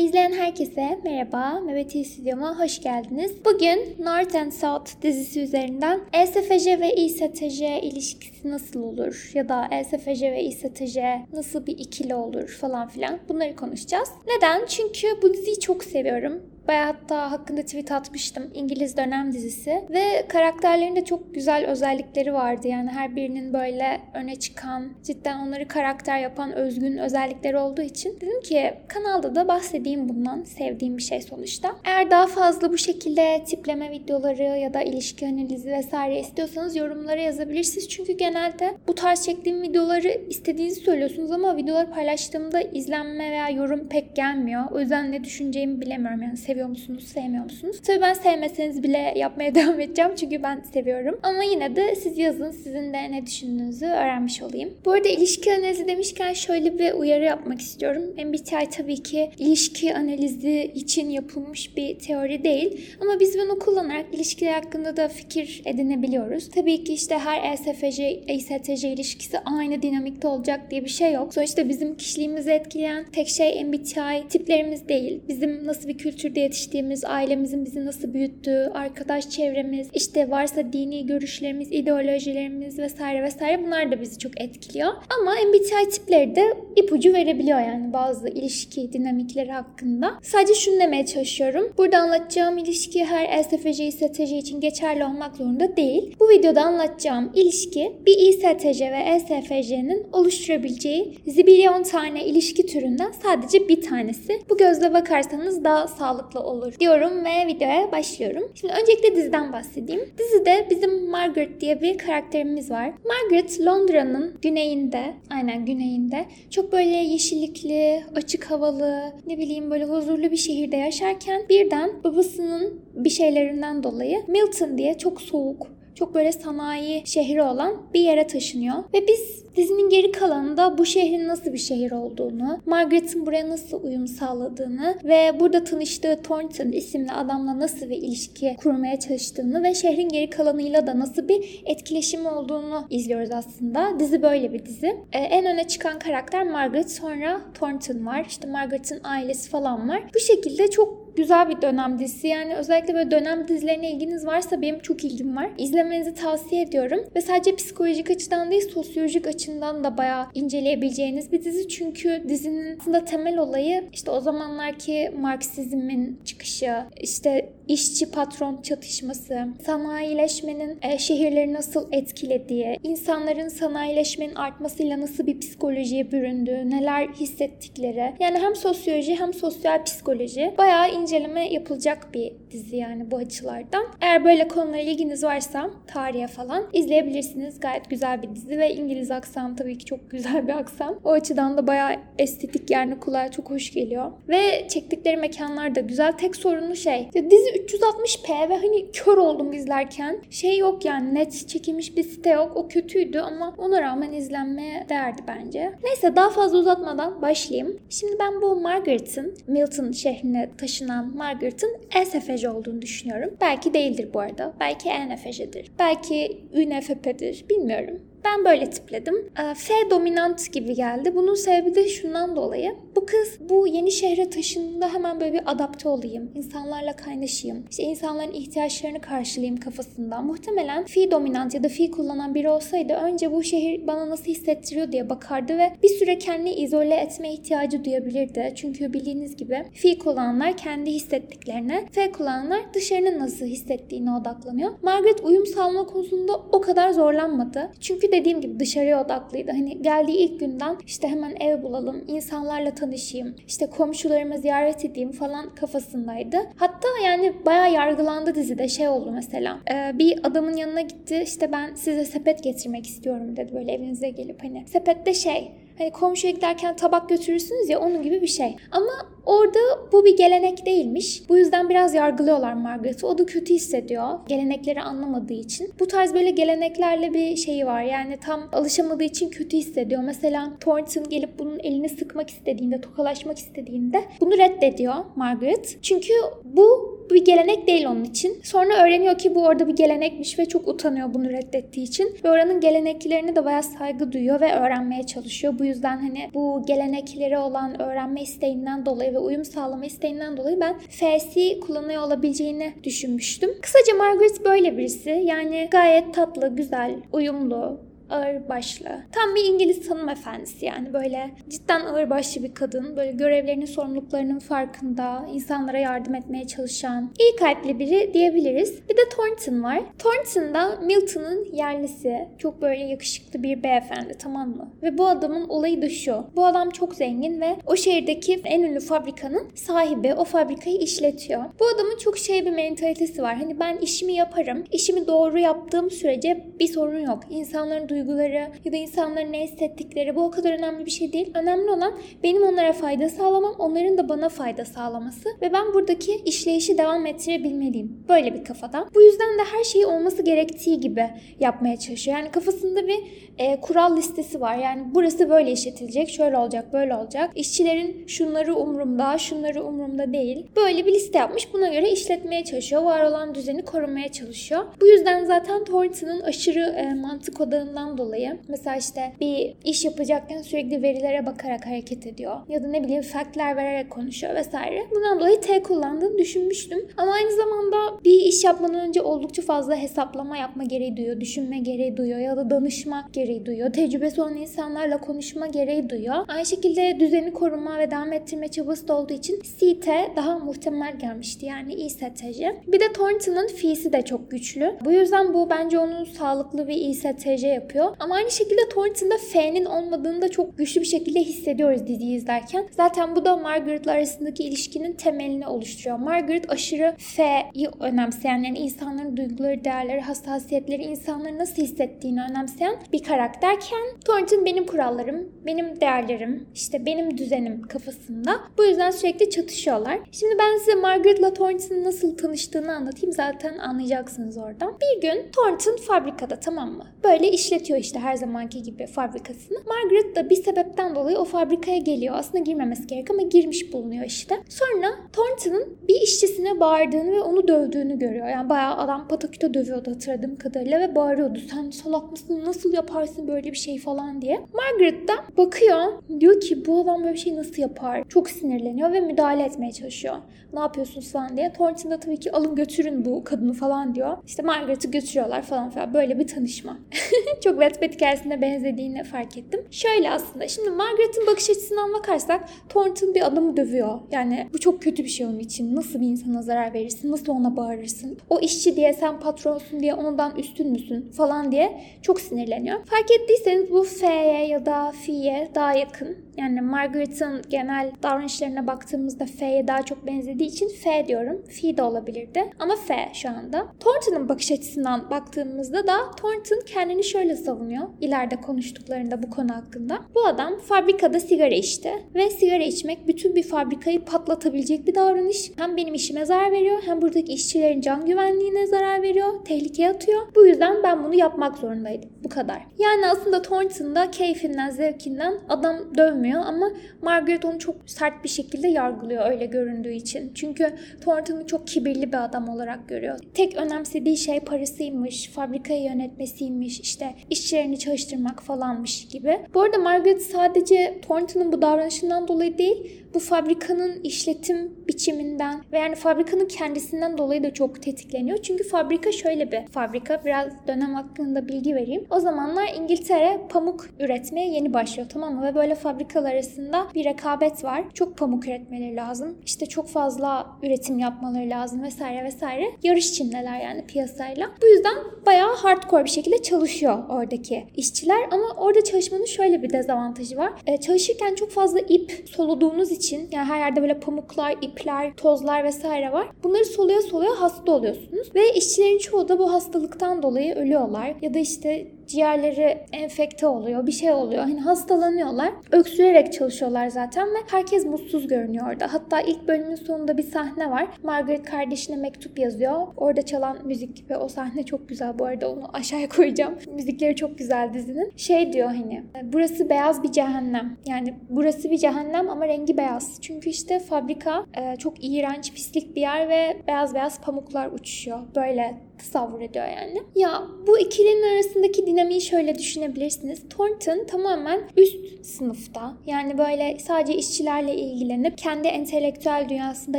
İzleyen herkese merhaba, Mehmet Stüdyo'ma hoş geldiniz. Bugün North and South dizisi üzerinden ESFJ ve İSTJ ilişkisi nasıl olur? Ya da ESFJ ve İSTJ nasıl bir ikili olur falan filan bunları konuşacağız. Neden? Çünkü bu diziyi çok seviyorum. Bayağı hatta hakkında tweet atmıştım. İngiliz dönem dizisi. Ve karakterlerin de çok güzel özellikleri vardı. Yani her birinin böyle öne çıkan, cidden onları karakter yapan özgün özellikleri olduğu için dedim ki kanalda da bahsedeyim bundan. Sevdiğim bir şey sonuçta. Eğer daha fazla bu şekilde tipleme videoları ya da ilişki analizi vesaire istiyorsanız yorumlara yazabilirsiniz. Çünkü genelde bu tarz çektiğim videoları istediğinizi söylüyorsunuz ama videoları paylaştığımda izlenme veya yorum pek gelmiyor. O yüzden ne düşüneceğimi bilemiyorum. Yani seviyor musunuz, sevmiyor musunuz? Tabii ben sevmeseniz bile yapmaya devam edeceğim çünkü ben seviyorum. Ama yine de siz yazın, sizin de ne düşündüğünüzü öğrenmiş olayım. Bu arada ilişki analizi demişken şöyle bir uyarı yapmak istiyorum. MBTI tabii ki ilişki analizi için yapılmış bir teori değil. Ama biz bunu kullanarak ilişkiler hakkında da fikir edinebiliyoruz. Tabii ki işte her ESFJ, ESTJ ilişkisi aynı dinamikte olacak diye bir şey yok. Sonuçta bizim kişiliğimizi etkileyen tek şey MBTI tiplerimiz değil. Bizim nasıl bir kültürde yetiştiğimiz, ailemizin bizi nasıl büyüttüğü, arkadaş çevremiz, işte varsa dini görüşlerimiz, ideolojilerimiz vesaire vesaire bunlar da bizi çok etkiliyor. Ama MBTI tipleri de ipucu verebiliyor yani bazı ilişki dinamikleri hakkında. Sadece şunu demeye çalışıyorum. Burada anlatacağım ilişki her ESFJ, ISTJ için geçerli olmak zorunda değil. Bu videoda anlatacağım ilişki bir ISTJ ve ESFJ'nin oluşturabileceği zibilyon tane ilişki türünden sadece bir tanesi. Bu gözle bakarsanız daha sağlıklı olur diyorum ve videoya başlıyorum. Şimdi öncelikle diziden bahsedeyim. Dizide bizim Margaret diye bir karakterimiz var. Margaret Londra'nın güneyinde, aynen güneyinde çok böyle yeşillikli, açık havalı, ne bileyim böyle huzurlu bir şehirde yaşarken birden babasının bir şeylerinden dolayı Milton diye çok soğuk, çok böyle sanayi şehri olan bir yere taşınıyor. Ve biz dizinin geri kalanında bu şehrin nasıl bir şehir olduğunu, Margaret'ın buraya nasıl uyum sağladığını ve burada tanıştığı Thornton isimli adamla nasıl bir ilişki kurmaya çalıştığını ve şehrin geri kalanıyla da nasıl bir etkileşim olduğunu izliyoruz aslında. Dizi böyle bir dizi. Ee, en öne çıkan karakter Margaret, sonra Thornton var. İşte Margaret'ın ailesi falan var. Bu şekilde çok güzel bir dönem dizisi. Yani özellikle böyle dönem dizilerine ilginiz varsa benim çok ilgim var. İzlemenizi tavsiye ediyorum. Ve sadece psikolojik açıdan değil sosyolojik açıdan da bayağı inceleyebileceğiniz bir dizi. Çünkü dizinin aslında temel olayı işte o zamanlarki Marksizmin çıkışı, işte işçi patron çatışması, sanayileşmenin e, şehirleri nasıl etkilediği, insanların sanayileşmenin artmasıyla nasıl bir psikolojiye büründüğü, neler hissettikleri. Yani hem sosyoloji hem sosyal psikoloji bayağı inceleme yapılacak bir dizi yani bu açılardan. Eğer böyle konulara ilginiz varsa tarihe falan izleyebilirsiniz. Gayet güzel bir dizi ve İngiliz aksan tabii ki çok güzel bir aksan. O açıdan da bayağı estetik yani kulağa çok hoş geliyor. Ve çektikleri mekanlar da güzel. Tek sorunu şey ya dizi 360p ve hani kör oldum izlerken. Şey yok yani net çekilmiş bir site yok. O kötüydü ama ona rağmen izlenmeye değerdi bence. Neyse daha fazla uzatmadan başlayayım. Şimdi ben bu Margaret'ın Milton şehrine taşınan Margaret'ın ESFJ olduğunu düşünüyorum. Belki değildir bu arada. Belki ENFJ'dir. Belki UNFP'dir. Bilmiyorum. Ben böyle tipledim. F dominant gibi geldi. Bunun sebebi de şundan dolayı. Bu kız bu yeni şehre taşındığında hemen böyle bir adapte olayım. insanlarla kaynaşayım. İşte insanların ihtiyaçlarını karşılayayım kafasında. Muhtemelen fi dominant ya da fi kullanan biri olsaydı önce bu şehir bana nasıl hissettiriyor diye bakardı ve bir süre kendini izole etme ihtiyacı duyabilirdi. Çünkü bildiğiniz gibi fi kullananlar kendi hissettiklerine, F kullananlar dışarının nasıl hissettiğine odaklanıyor. Margaret uyum sağlama konusunda o kadar zorlanmadı. Çünkü dediğim gibi dışarıya odaklıydı. Hani geldiği ilk günden işte hemen ev bulalım, insanlarla tanışayım, işte komşularımı ziyaret edeyim falan kafasındaydı. Hatta yani bayağı yargılandı dizide şey oldu mesela. Ee, bir adamın yanına gitti işte ben size sepet getirmek istiyorum dedi böyle evinize gelip hani. Sepette şey Hani komşuya giderken tabak götürürsünüz ya onun gibi bir şey. Ama orada bu bir gelenek değilmiş. Bu yüzden biraz yargılıyorlar Margaret'ı. O da kötü hissediyor. Gelenekleri anlamadığı için. Bu tarz böyle geleneklerle bir şeyi var. Yani tam alışamadığı için kötü hissediyor. Mesela Thornton gelip bunun elini sıkmak istediğinde, tokalaşmak istediğinde bunu reddediyor Margaret. Çünkü bu Bu bir gelenek değil onun için. Sonra öğreniyor ki bu orada bir gelenekmiş ve çok utanıyor bunu reddettiği için. Ve oranın geleneklerine de bayağı saygı duyuyor ve öğrenmeye çalışıyor. Bu yüzden hani bu gelenekleri olan öğrenme isteğinden dolayı ve uyum sağlama isteğinden dolayı ben F'si kullanıyor olabileceğini düşünmüştüm. Kısaca Margaret böyle birisi. Yani gayet tatlı, güzel, uyumlu, ağır başlı. Tam bir İngiliz hanımefendisi yani böyle cidden ağır başlı bir kadın. Böyle görevlerinin sorumluluklarının farkında, insanlara yardım etmeye çalışan, iyi kalpli biri diyebiliriz. Bir de Thornton var. Thornton da Milton'ın yerlisi. Çok böyle yakışıklı bir beyefendi tamam mı? Ve bu adamın olayı da şu. Bu adam çok zengin ve o şehirdeki en ünlü fabrikanın sahibi. O fabrikayı işletiyor. Bu adamın çok şey bir mentalitesi var. Hani ben işimi yaparım. İşimi doğru yaptığım sürece bir sorun yok. İnsanların duyguları ya da insanların ne hissettikleri bu o kadar önemli bir şey değil. Önemli olan benim onlara fayda sağlamam, onların da bana fayda sağlaması ve ben buradaki işleyişi devam ettirebilmeliyim. Böyle bir kafadan. Bu yüzden de her şeyi olması gerektiği gibi yapmaya çalışıyor. Yani kafasında bir e, kural listesi var. Yani burası böyle işletilecek, şöyle olacak, böyle olacak. İşçilerin şunları umurumda, şunları umurumda değil. Böyle bir liste yapmış. Buna göre işletmeye çalışıyor. Var olan düzeni korumaya çalışıyor. Bu yüzden zaten Thornton'ın aşırı e, mantık odağından dolayı mesela işte bir iş yapacakken sürekli verilere bakarak hareket ediyor. Ya da ne bileyim faktler vererek konuşuyor vesaire. Bundan dolayı T kullandığını düşünmüştüm. Ama aynı zamanda bir iş yapmadan önce oldukça fazla hesaplama yapma gereği duyuyor. Düşünme gereği duyuyor ya da danışma gereği duyuyor. Tecrübesi olan insanlarla konuşma gereği duyuyor. Aynı şekilde düzeni koruma ve devam ettirme çabası da olduğu için CT daha muhtemel gelmişti. Yani strateji. Bir de Thornton'ın fi'si de çok güçlü. Bu yüzden bu bence onu sağlıklı bir iyi strateji yapıyor. Ama aynı şekilde Thornton'da F'nin olmadığını da çok güçlü bir şekilde hissediyoruz diziyi izlerken. Zaten bu da Margaret'la arasındaki ilişkinin temelini oluşturuyor. Margaret aşırı F'yi önemseyen yani insanların duyguları, değerleri, hassasiyetleri, insanların nasıl hissettiğini önemseyen bir karakterken Thornton benim kurallarım, benim değerlerim, işte benim düzenim kafasında. Bu yüzden sürekli çatışıyorlar. Şimdi ben size Margaret'la Thornton'ın nasıl tanıştığını anlatayım. Zaten anlayacaksınız oradan. Bir gün Thornton fabrikada tamam mı? Böyle işletiyor işte her zamanki gibi fabrikasını. Margaret da bir sebepten dolayı o fabrikaya geliyor. Aslında girmemesi gerek ama girmiş bulunuyor işte. Sonra Thornton'ın bir işçisine bağırdığını ve onu dövdüğünü görüyor. Yani bayağı adam pataküte dövüyordu hatırladığım kadarıyla ve bağırıyordu. Sen salak mısın? Nasıl yaparsın böyle bir şey falan diye. Margaret da bakıyor. Diyor ki bu adam böyle bir şey nasıl yapar? Çok sinirleniyor ve müdahale etmeye çalışıyor. Ne yapıyorsunuz falan diye. Thornton da tabii ki alın götürün bu kadını falan diyor. İşte Margaret'ı götürüyorlar falan filan. Böyle bir tanışma. Çok Wattpad hikayesine benzediğini fark ettim. Şöyle aslında şimdi Margaret'ın bakış açısından bakarsak Thornton bir adamı dövüyor. Yani bu çok kötü bir şey onun için. Nasıl bir insana zarar verirsin? Nasıl ona bağırırsın? O işçi diye sen patronsun diye ondan üstün müsün? Falan diye çok sinirleniyor. Fark ettiyseniz bu F'ye ya da Fi'ye daha yakın. Yani Margaret'ın genel davranışlarına baktığımızda F'ye daha çok benzediği için F diyorum. Fi de olabilirdi. Ama F şu anda. Thornton'ın bakış açısından baktığımızda da Thornton kendini şöyle savunuyor. İleride konuştuklarında bu konu hakkında. Bu adam fabrikada sigara içti. Ve sigara içmek bütün bir fabrikayı patlatabilecek bir davranış. Hem benim işime zarar veriyor hem buradaki işçilerin can güvenliğine zarar veriyor. Tehlikeye atıyor. Bu yüzden ben bunu yapmak zorundaydım. Bu kadar. Yani aslında Thornton da keyfinden, zevkinden adam dövmüyor ama Margaret onu çok sert bir şekilde yargılıyor öyle göründüğü için. Çünkü Thornton'u çok kibirli bir adam olarak görüyor. Tek önemsediği şey parasıymış, fabrikayı yönetmesiymiş, işte işçilerini çalıştırmak falanmış gibi. Bu arada Margaret sadece Thornton'un bu davranışından dolayı değil, bu fabrikanın işletim biçiminden ve yani fabrikanın kendisinden dolayı da çok tetikleniyor. Çünkü fabrika şöyle bir fabrika. Biraz dönem hakkında bilgi vereyim. O zamanlar İngiltere pamuk üretmeye yeni başlıyor tamam mı? Ve böyle fabrikalar arasında bir rekabet var. Çok pamuk üretmeleri lazım. İşte çok fazla üretim yapmaları lazım vesaire vesaire. Yarış içindeler yani piyasayla. Bu yüzden bayağı hardcore bir şekilde çalışıyor oradaki işçiler. Ama orada çalışmanın şöyle bir dezavantajı var. Ee, çalışırken çok fazla ip soluduğunuz için yani her yerde böyle pamuklar, ipler, tozlar vesaire var. Bunları soluya soluya hasta oluyorsunuz. Ve işçilerin çoğu da bu hastalıktan dolayı ölüyorlar. Ya da işte ciğerleri enfekte oluyor, bir şey oluyor. Hani hastalanıyorlar. Öksürerek çalışıyorlar zaten ve herkes mutsuz görünüyor orada. Hatta ilk bölümün sonunda bir sahne var. Margaret kardeşine mektup yazıyor. Orada çalan müzik ve o sahne çok güzel bu arada onu aşağıya koyacağım. Müzikleri çok güzel dizinin. Şey diyor hani burası beyaz bir cehennem. Yani burası bir cehennem ama rengi beyaz. Çünkü işte fabrika e, çok iğrenç, pislik bir yer ve beyaz beyaz pamuklar uçuşuyor. Böyle tasavvur ediyor yani. Ya bu ikilinin arasındaki dinamiği şöyle düşünebilirsiniz. Thornton tamamen üst sınıfta. Yani böyle sadece işçilerle ilgilenip kendi entelektüel dünyasında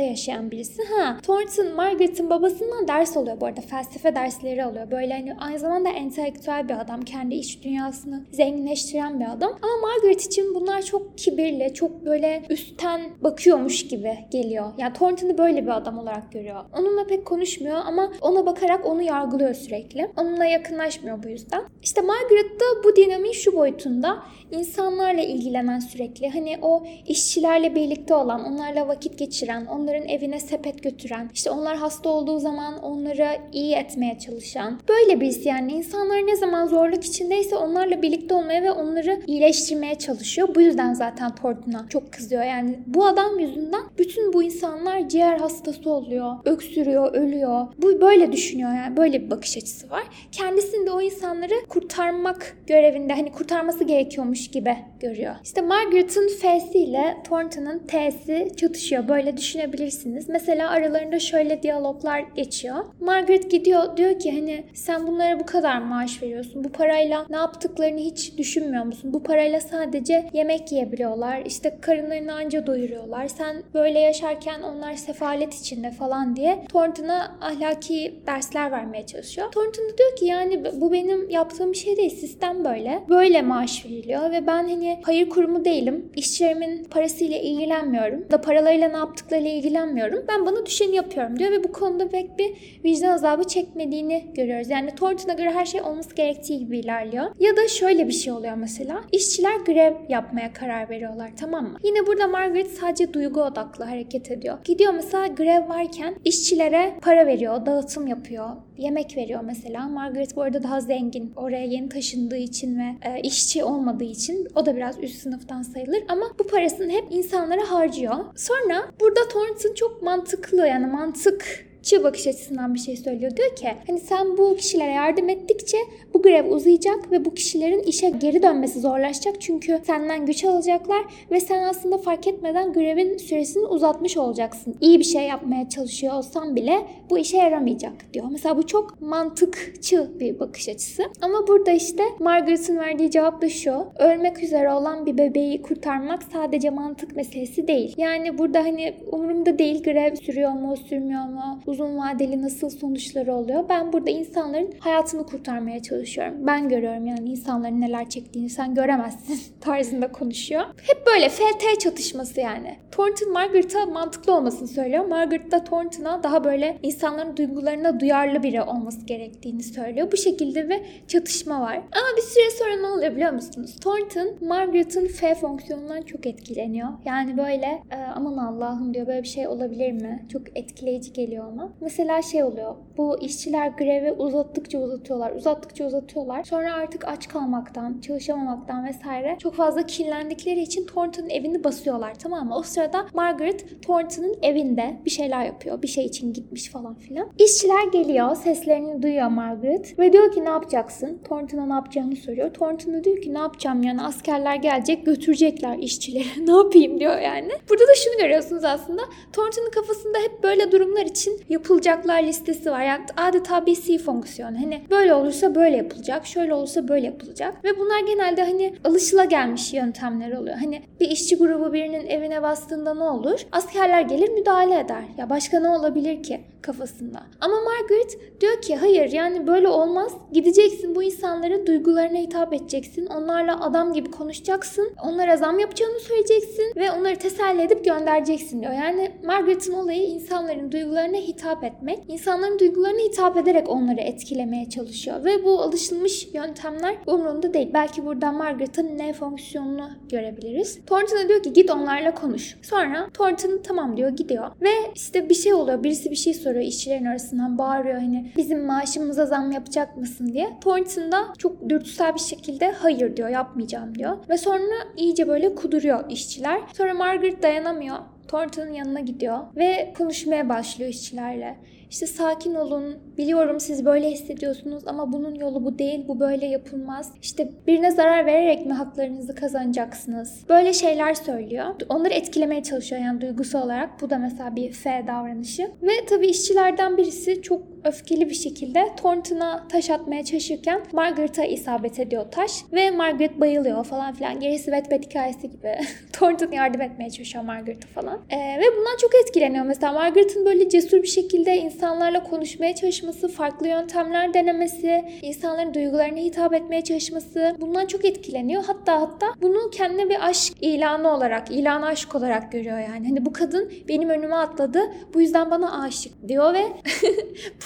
yaşayan birisi. Ha, Thornton Margaret'ın babasından ders alıyor bu arada. Felsefe dersleri alıyor. Böyle hani aynı zamanda entelektüel bir adam. Kendi iş dünyasını zenginleştiren bir adam. Ama Margaret için bunlar çok kibirli, çok böyle üstten bakıyormuş gibi geliyor. Yani Thornton'u böyle bir adam olarak görüyor. Onunla pek konuşmuyor ama ona bakarak onu yargılıyor sürekli. Onunla yakınlaşmıyor bu yüzden. İşte Margaret da bu dinamiğin şu boyutunda insanlarla ilgilenen sürekli. Hani o işçilerle birlikte olan, onlarla vakit geçiren, onların evine sepet götüren, işte onlar hasta olduğu zaman onları iyi etmeye çalışan. Böyle birisi yani insanlar ne zaman zorluk içindeyse onlarla birlikte olmaya ve onları iyileştirmeye çalışıyor. Bu yüzden zaten Thornton'a çok kızıyor. Yani bu adam yüzünden bütün bu insanlar ciğer hastası oluyor, öksürüyor, ölüyor. Bu böyle düşünüyor yani böyle bir bakış açısı var. Kendisini de o insanları kurtarmak görevinde hani kurtarması gerekiyormuş gibi görüyor. İşte Margaret'ın F'si ile Thornton'ın T'si çatışıyor. Böyle düşünebilirsiniz. Mesela aralarında şöyle diyaloglar geçiyor. Margaret gidiyor diyor ki hani sen bunlara bu kadar maaş veriyorsun. Bu parayla ne yaptıklarını hiç düşünmüyor musun? Bu parayla sadece yemek yiyebiliyorlar. İşte karınlarını anca doyuruyorlar. Sen böyle yaşarken onlar sefalet içinde falan diye Thornton'a ahlaki dersler vermeye çalışıyor. Thornton da diyor ki yani bu benim yaptığım bir şey değil. Sistem böyle. Böyle maaş veriliyor ve ben hani hayır kurumu değilim. İşçilerimin parasıyla ilgilenmiyorum. Da paralarıyla ne yaptıklarıyla ilgilenmiyorum. Ben bana düşeni yapıyorum diyor ve bu konuda pek bir vicdan azabı çekmediğini görüyoruz. Yani Thornton'a göre her şey olması gerektiği gibi ilerliyor. Ya da şöyle bir şey oluyor mesela. İşçiler grev yapmaya karar veriyorlar tamam mı? Yine burada Margaret sadece duygu odaklı hareket ediyor. Gidiyor mesela grev varken işçilere para veriyor, dağıtım yapıyor, yemek veriyor mesela. Margaret bu arada daha zengin. Oraya yeni taşındığı için ve e, işçi olmadığı için o da biraz üst sınıftan sayılır ama bu parasını hep insanlara harcıyor. Sonra burada Thornton çok mantıklı yani mantık çığ bakış açısından bir şey söylüyor. Diyor ki hani sen bu kişilere yardım ettikçe bu grev uzayacak ve bu kişilerin işe geri dönmesi zorlaşacak. Çünkü senden güç alacaklar ve sen aslında fark etmeden grevin süresini uzatmış olacaksın. İyi bir şey yapmaya çalışıyor olsan bile bu işe yaramayacak diyor. Mesela bu çok mantıkçı bir bakış açısı. Ama burada işte Margaret'ın verdiği cevap da şu. Ölmek üzere olan bir bebeği kurtarmak sadece mantık meselesi değil. Yani burada hani umurumda değil grev sürüyor mu, sürmüyor mu, uzun vadeli nasıl sonuçları oluyor. Ben burada insanların hayatını kurtarmaya çalışıyorum. Ben görüyorum yani insanların neler çektiğini sen göremezsin tarzında konuşuyor. Hep böyle FT çatışması yani. Thornton Margaret'a mantıklı olmasını söylüyor. Margaret da Thornton'a daha böyle insanların duygularına duyarlı biri olması gerektiğini söylüyor. Bu şekilde bir çatışma var. Ama bir süre sonra ne oluyor biliyor musunuz? Thornton Margaret'ın F fonksiyonundan çok etkileniyor. Yani böyle e, aman Allah'ım diyor böyle bir şey olabilir mi? Çok etkileyici geliyor ona. Mesela şey oluyor. Bu işçiler grevi uzattıkça uzatıyorlar. Uzattıkça uzatıyorlar. Sonra artık aç kalmaktan, çalışamamaktan vesaire çok fazla kirlendikleri için Thornton'ın evini basıyorlar tamam mı? O sırada Margaret Thornton'ın evinde bir şeyler yapıyor. Bir şey için gitmiş falan filan. İşçiler geliyor. Seslerini duyuyor Margaret. Ve diyor ki ne yapacaksın? Thornton'a ne yapacağını soruyor. Thornton diyor ki ne yapacağım yani askerler gelecek götürecekler işçileri. ne yapayım diyor yani. Burada da şunu görüyorsunuz aslında. Thornton'ın kafasında hep böyle durumlar için yapılacaklar listesi var. Yani adeta bir C fonksiyonu. Hani böyle olursa böyle yapılacak, şöyle olursa böyle yapılacak. Ve bunlar genelde hani alışılagelmiş yöntemler oluyor. Hani bir işçi grubu birinin evine bastığında ne olur? Askerler gelir müdahale eder. Ya başka ne olabilir ki kafasında? Ama Margaret diyor ki hayır yani böyle olmaz. Gideceksin bu insanlara duygularına hitap edeceksin. Onlarla adam gibi konuşacaksın. Onlara zam yapacağını söyleyeceksin ve onları teselli edip göndereceksin diyor. Yani Margaret'ın olayı insanların duygularına hitap hitap etmek, insanların duygularına hitap ederek onları etkilemeye çalışıyor. Ve bu alışılmış yöntemler umurunda değil. Belki burada Margaret'ın ne fonksiyonunu görebiliriz. Thornton'a diyor ki git onlarla konuş. Sonra Thornton tamam diyor gidiyor. Ve işte bir şey oluyor. Birisi bir şey soruyor işçilerin arasından bağırıyor hani bizim maaşımıza zam yapacak mısın diye. Thornton da çok dürtüsel bir şekilde hayır diyor yapmayacağım diyor. Ve sonra iyice böyle kuduruyor işçiler. Sonra Margaret dayanamıyor. Thornton'un yanına gidiyor ve konuşmaya başlıyor işçilerle. İşte sakin olun. Biliyorum siz böyle hissediyorsunuz ama bunun yolu bu değil. Bu böyle yapılmaz. İşte birine zarar vererek mi haklarınızı kazanacaksınız? Böyle şeyler söylüyor. Onları etkilemeye çalışıyor yani duygusal olarak. Bu da mesela bir F davranışı. Ve tabii işçilerden birisi çok öfkeli bir şekilde Thornton'a taş atmaya çalışırken Margaret'a isabet ediyor taş ve Margaret bayılıyor falan filan. Gerisi Wattpad hikayesi gibi. Thornton yardım etmeye çalışıyor Margaret'a falan. Ee, ve bundan çok etkileniyor. Mesela Margaret'ın böyle cesur bir şekilde insanlarla konuşmaya çalışması, farklı yöntemler denemesi, insanların duygularına hitap etmeye çalışması bundan çok etkileniyor. Hatta hatta bunu kendine bir aşk ilanı olarak, ilan aşk olarak görüyor yani. Hani bu kadın benim önüme atladı. Bu yüzden bana aşık diyor ve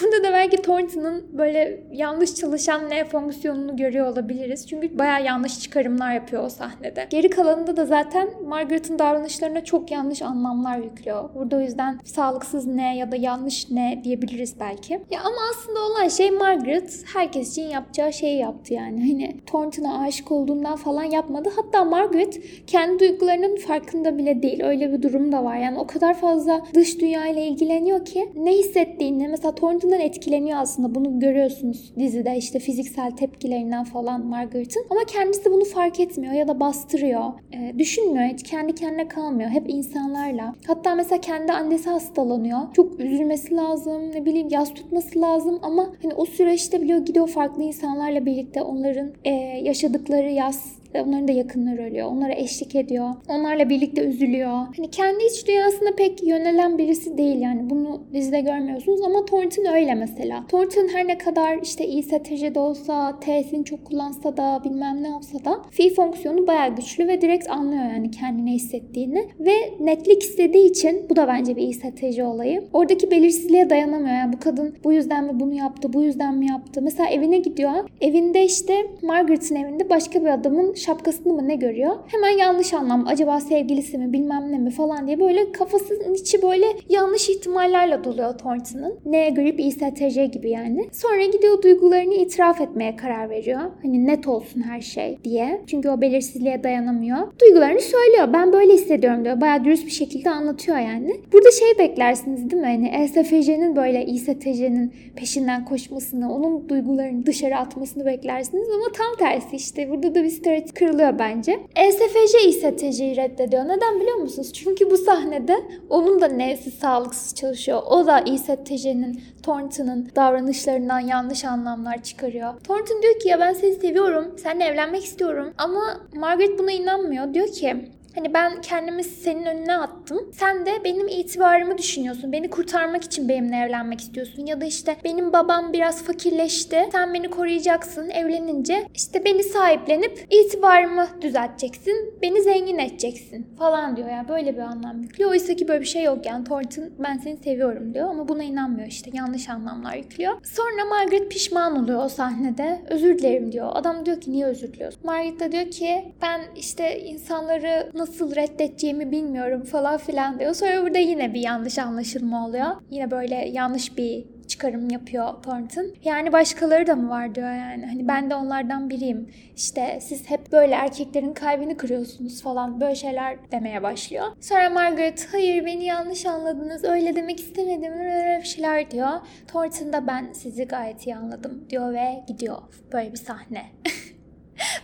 Burada da belki Thornton'ın böyle yanlış çalışan ne fonksiyonunu görüyor olabiliriz. Çünkü baya yanlış çıkarımlar yapıyor o sahnede. Geri kalanında da zaten Margaret'ın davranışlarına çok yanlış anlamlar yüklüyor. Burada o yüzden sağlıksız ne ya da yanlış ne diyebiliriz belki. Ya ama aslında olan şey Margaret herkes için yapacağı şeyi yaptı yani. Hani Thornton'a aşık olduğundan falan yapmadı. Hatta Margaret kendi duygularının farkında bile değil. Öyle bir durum da var. Yani o kadar fazla dış dünya ile ilgileniyor ki ne hissettiğini mesela Thornton'a bundan etkileniyor aslında. Bunu görüyorsunuz dizide işte fiziksel tepkilerinden falan Margaret'ın. Ama kendisi bunu fark etmiyor ya da bastırıyor. E, düşünmüyor hiç kendi kendine kalmıyor. Hep insanlarla. Hatta mesela kendi annesi hastalanıyor. Çok üzülmesi lazım. Ne bileyim yaz tutması lazım ama hani o süreçte biliyor gidiyor farklı insanlarla birlikte onların e, yaşadıkları yaz ve onların da yakınları ölüyor. Onlara eşlik ediyor. Onlarla birlikte üzülüyor. Hani kendi iç dünyasına pek yönelen birisi değil yani. Bunu dizide görmüyorsunuz ama Thornton öyle mesela. Thornton her ne kadar işte iyi stratejide olsa, T'sini çok kullansa da bilmem ne olsa da fi fonksiyonu bayağı güçlü ve direkt anlıyor yani kendine hissettiğini. Ve netlik istediği için bu da bence bir iyi strateji olayı. Oradaki belirsizliğe dayanamıyor. Yani bu kadın bu yüzden mi bunu yaptı, bu yüzden mi yaptı? Mesela evine gidiyor. Evinde işte Margaret'ın evinde başka bir adamın şapkasını mı ne görüyor? Hemen yanlış anlam. Acaba sevgilisi mi bilmem ne mi falan diye böyle kafasının içi böyle yanlış ihtimallerle doluyor Thornton'ın. Neye grip ISTJ gibi yani. Sonra gidiyor duygularını itiraf etmeye karar veriyor. Hani net olsun her şey diye. Çünkü o belirsizliğe dayanamıyor. Duygularını söylüyor. Ben böyle hissediyorum diyor. Bayağı dürüst bir şekilde anlatıyor yani. Burada şey beklersiniz değil mi? Hani ESFJ'nin böyle ISTJ'nin peşinden koşmasını, onun duygularını dışarı atmasını beklersiniz ama tam tersi işte. Burada da bir stereotip kırılıyor bence. ESFJ ise TC'yi reddediyor. Neden biliyor musunuz? Çünkü bu sahnede onun da nesi sağlıksız çalışıyor. O da ISTJ'nin, Thornton'ın davranışlarından yanlış anlamlar çıkarıyor. Thornton diyor ki ya ben seni seviyorum, seninle evlenmek istiyorum. Ama Margaret buna inanmıyor. Diyor ki Hani ben kendimi senin önüne attım. Sen de benim itibarımı düşünüyorsun. Beni kurtarmak için benimle evlenmek istiyorsun. Ya da işte benim babam biraz fakirleşti. Sen beni koruyacaksın. Evlenince işte beni sahiplenip itibarımı düzelteceksin. Beni zengin edeceksin falan diyor. Yani böyle bir anlam yüklüyor. Oysa ki böyle bir şey yok yani. Thornton ben seni seviyorum diyor ama buna inanmıyor işte. Yanlış anlamlar yüklüyor. Sonra Margaret pişman oluyor o sahnede. Özür dilerim diyor. Adam diyor ki niye özür diliyorsun? Margaret de diyor ki ben işte insanları nasıl nasıl reddedeceğimi bilmiyorum falan filan diyor. Sonra burada yine bir yanlış anlaşılma oluyor. Yine böyle yanlış bir çıkarım yapıyor Thornton. Yani başkaları da mı var diyor yani. Hani ben de onlardan biriyim. İşte siz hep böyle erkeklerin kalbini kırıyorsunuz falan böyle şeyler demeye başlıyor. Sonra Margaret hayır beni yanlış anladınız öyle demek istemedim öyle bir şeyler diyor. Thornton da ben sizi gayet iyi anladım diyor ve gidiyor. Böyle bir sahne.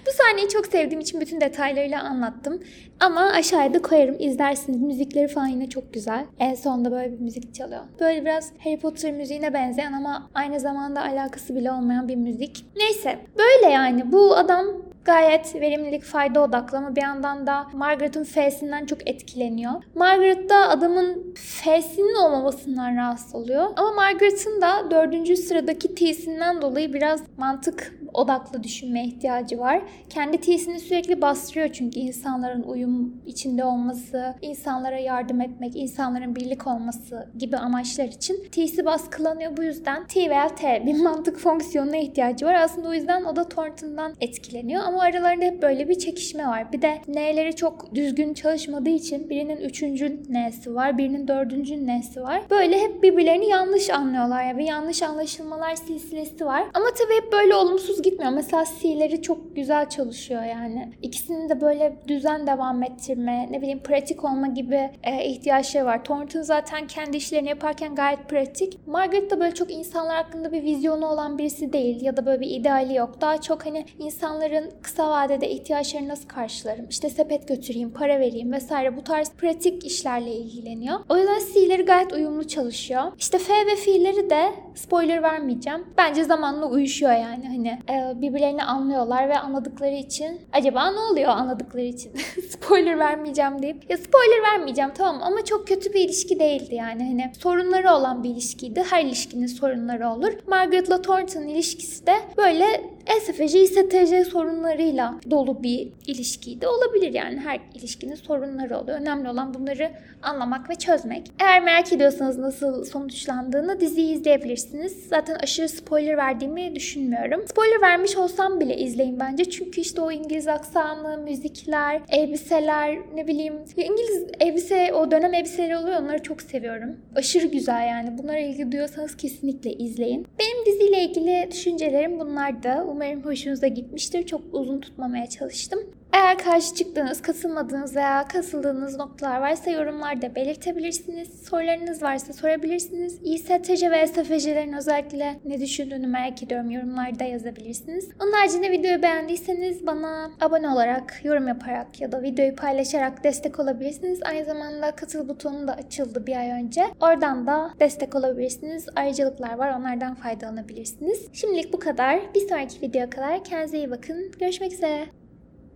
Bu sahneyi çok sevdiğim için bütün detaylarıyla anlattım. Ama aşağıda koyarım izlersiniz. Müzikleri falan yine çok güzel. En sonunda böyle bir müzik çalıyor. Böyle biraz Harry Potter müziğine benzeyen ama aynı zamanda alakası bile olmayan bir müzik. Neyse böyle yani bu adam gayet verimlilik, fayda odaklı ama bir yandan da Margaret'ın F'sinden çok etkileniyor. Margaret da adamın F'sinin olmamasından rahatsız oluyor. Ama Margaret'ın da dördüncü sıradaki T'sinden dolayı biraz mantık odaklı düşünmeye ihtiyacı var. Kendi T'sini sürekli bastırıyor çünkü insanların uyum içinde olması, insanlara yardım etmek, insanların birlik olması gibi amaçlar için T'si baskılanıyor. Bu yüzden T veya T bir mantık fonksiyonuna ihtiyacı var. Aslında o yüzden o da Thornton'dan etkileniyor ama aralarında hep böyle bir çekişme var. Bir de N'leri çok düzgün çalışmadığı için birinin üçüncü N'si var, birinin dördüncü N'si var. Böyle hep birbirlerini yanlış anlıyorlar ya bir yanlış anlaşılmalar silsilesi var. Ama tabii hep böyle olumsuz gitmiyor. Mesela C'leri çok güzel çalışıyor yani. İkisinin de böyle düzen devam ettirme, ne bileyim pratik olma gibi e, ihtiyaçları var. Thornton zaten kendi işlerini yaparken gayet pratik. Margaret da böyle çok insanlar hakkında bir vizyonu olan birisi değil ya da böyle bir ideali yok. Daha çok hani insanların kısa vadede ihtiyaçlarını nasıl karşılarım? İşte sepet götüreyim, para vereyim vesaire bu tarz pratik işlerle ilgileniyor. O yüzden C'leri gayet uyumlu çalışıyor. İşte F ve fiilleri de spoiler vermeyeceğim. Bence zamanla uyuşuyor yani hani birbirlerini anlıyorlar ve anladıkları için acaba ne oluyor anladıkları için spoiler vermeyeceğim deyip ya spoiler vermeyeceğim tamam ama çok kötü bir ilişki değildi yani hani sorunları olan bir ilişkiydi. Her ilişkinin sorunları olur. Margaret'la Thornton ilişkisi de böyle ESFC, İSTC sorunlarıyla dolu bir ilişkiydi. Olabilir yani her ilişkinin sorunları oluyor. Önemli olan bunları anlamak ve çözmek. Eğer merak ediyorsanız nasıl sonuçlandığını diziyi izleyebilirsiniz. Zaten aşırı spoiler verdiğimi düşünmüyorum. Spoiler vermiş olsam bile izleyin bence. Çünkü işte o İngiliz aksanı, müzikler, elbiseler, ne bileyim. İngiliz elbise, o dönem elbiseleri oluyor. Onları çok seviyorum. Aşırı güzel yani. Bunlara ilgi duyuyorsanız kesinlikle izleyin. Benim diziyle ilgili düşüncelerim bunlar da. Umarım hoşunuza gitmiştir. Çok uzun tutmamaya çalıştım. Eğer karşı çıktığınız, katılmadığınız veya kasıldığınız noktalar varsa yorumlarda belirtebilirsiniz. Sorularınız varsa sorabilirsiniz. İSTC ve SFC'lerin özellikle ne düşündüğünü merak ediyorum. Yorumlarda yazabilirsiniz. Onun haricinde videoyu beğendiyseniz bana abone olarak, yorum yaparak ya da videoyu paylaşarak destek olabilirsiniz. Aynı zamanda katıl butonu da açıldı bir ay önce. Oradan da destek olabilirsiniz. Ayrıcalıklar var. Onlardan faydalanabilirsiniz. Şimdilik bu kadar. Bir sonraki videoya kadar kendinize iyi bakın. Görüşmek üzere.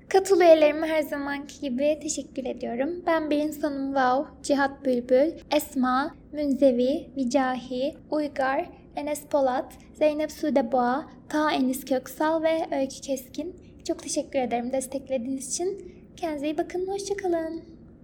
Katıl üyelerime her zamanki gibi teşekkür ediyorum. Ben bir insanım Wow, Cihat Bülbül, Esma, Münzevi, Vicahi, Uygar, Enes Polat, Zeynep Sude Boğa, Ta Enis Köksal ve Öykü Keskin. Çok teşekkür ederim desteklediğiniz için. Kendinize iyi bakın, hoşçakalın.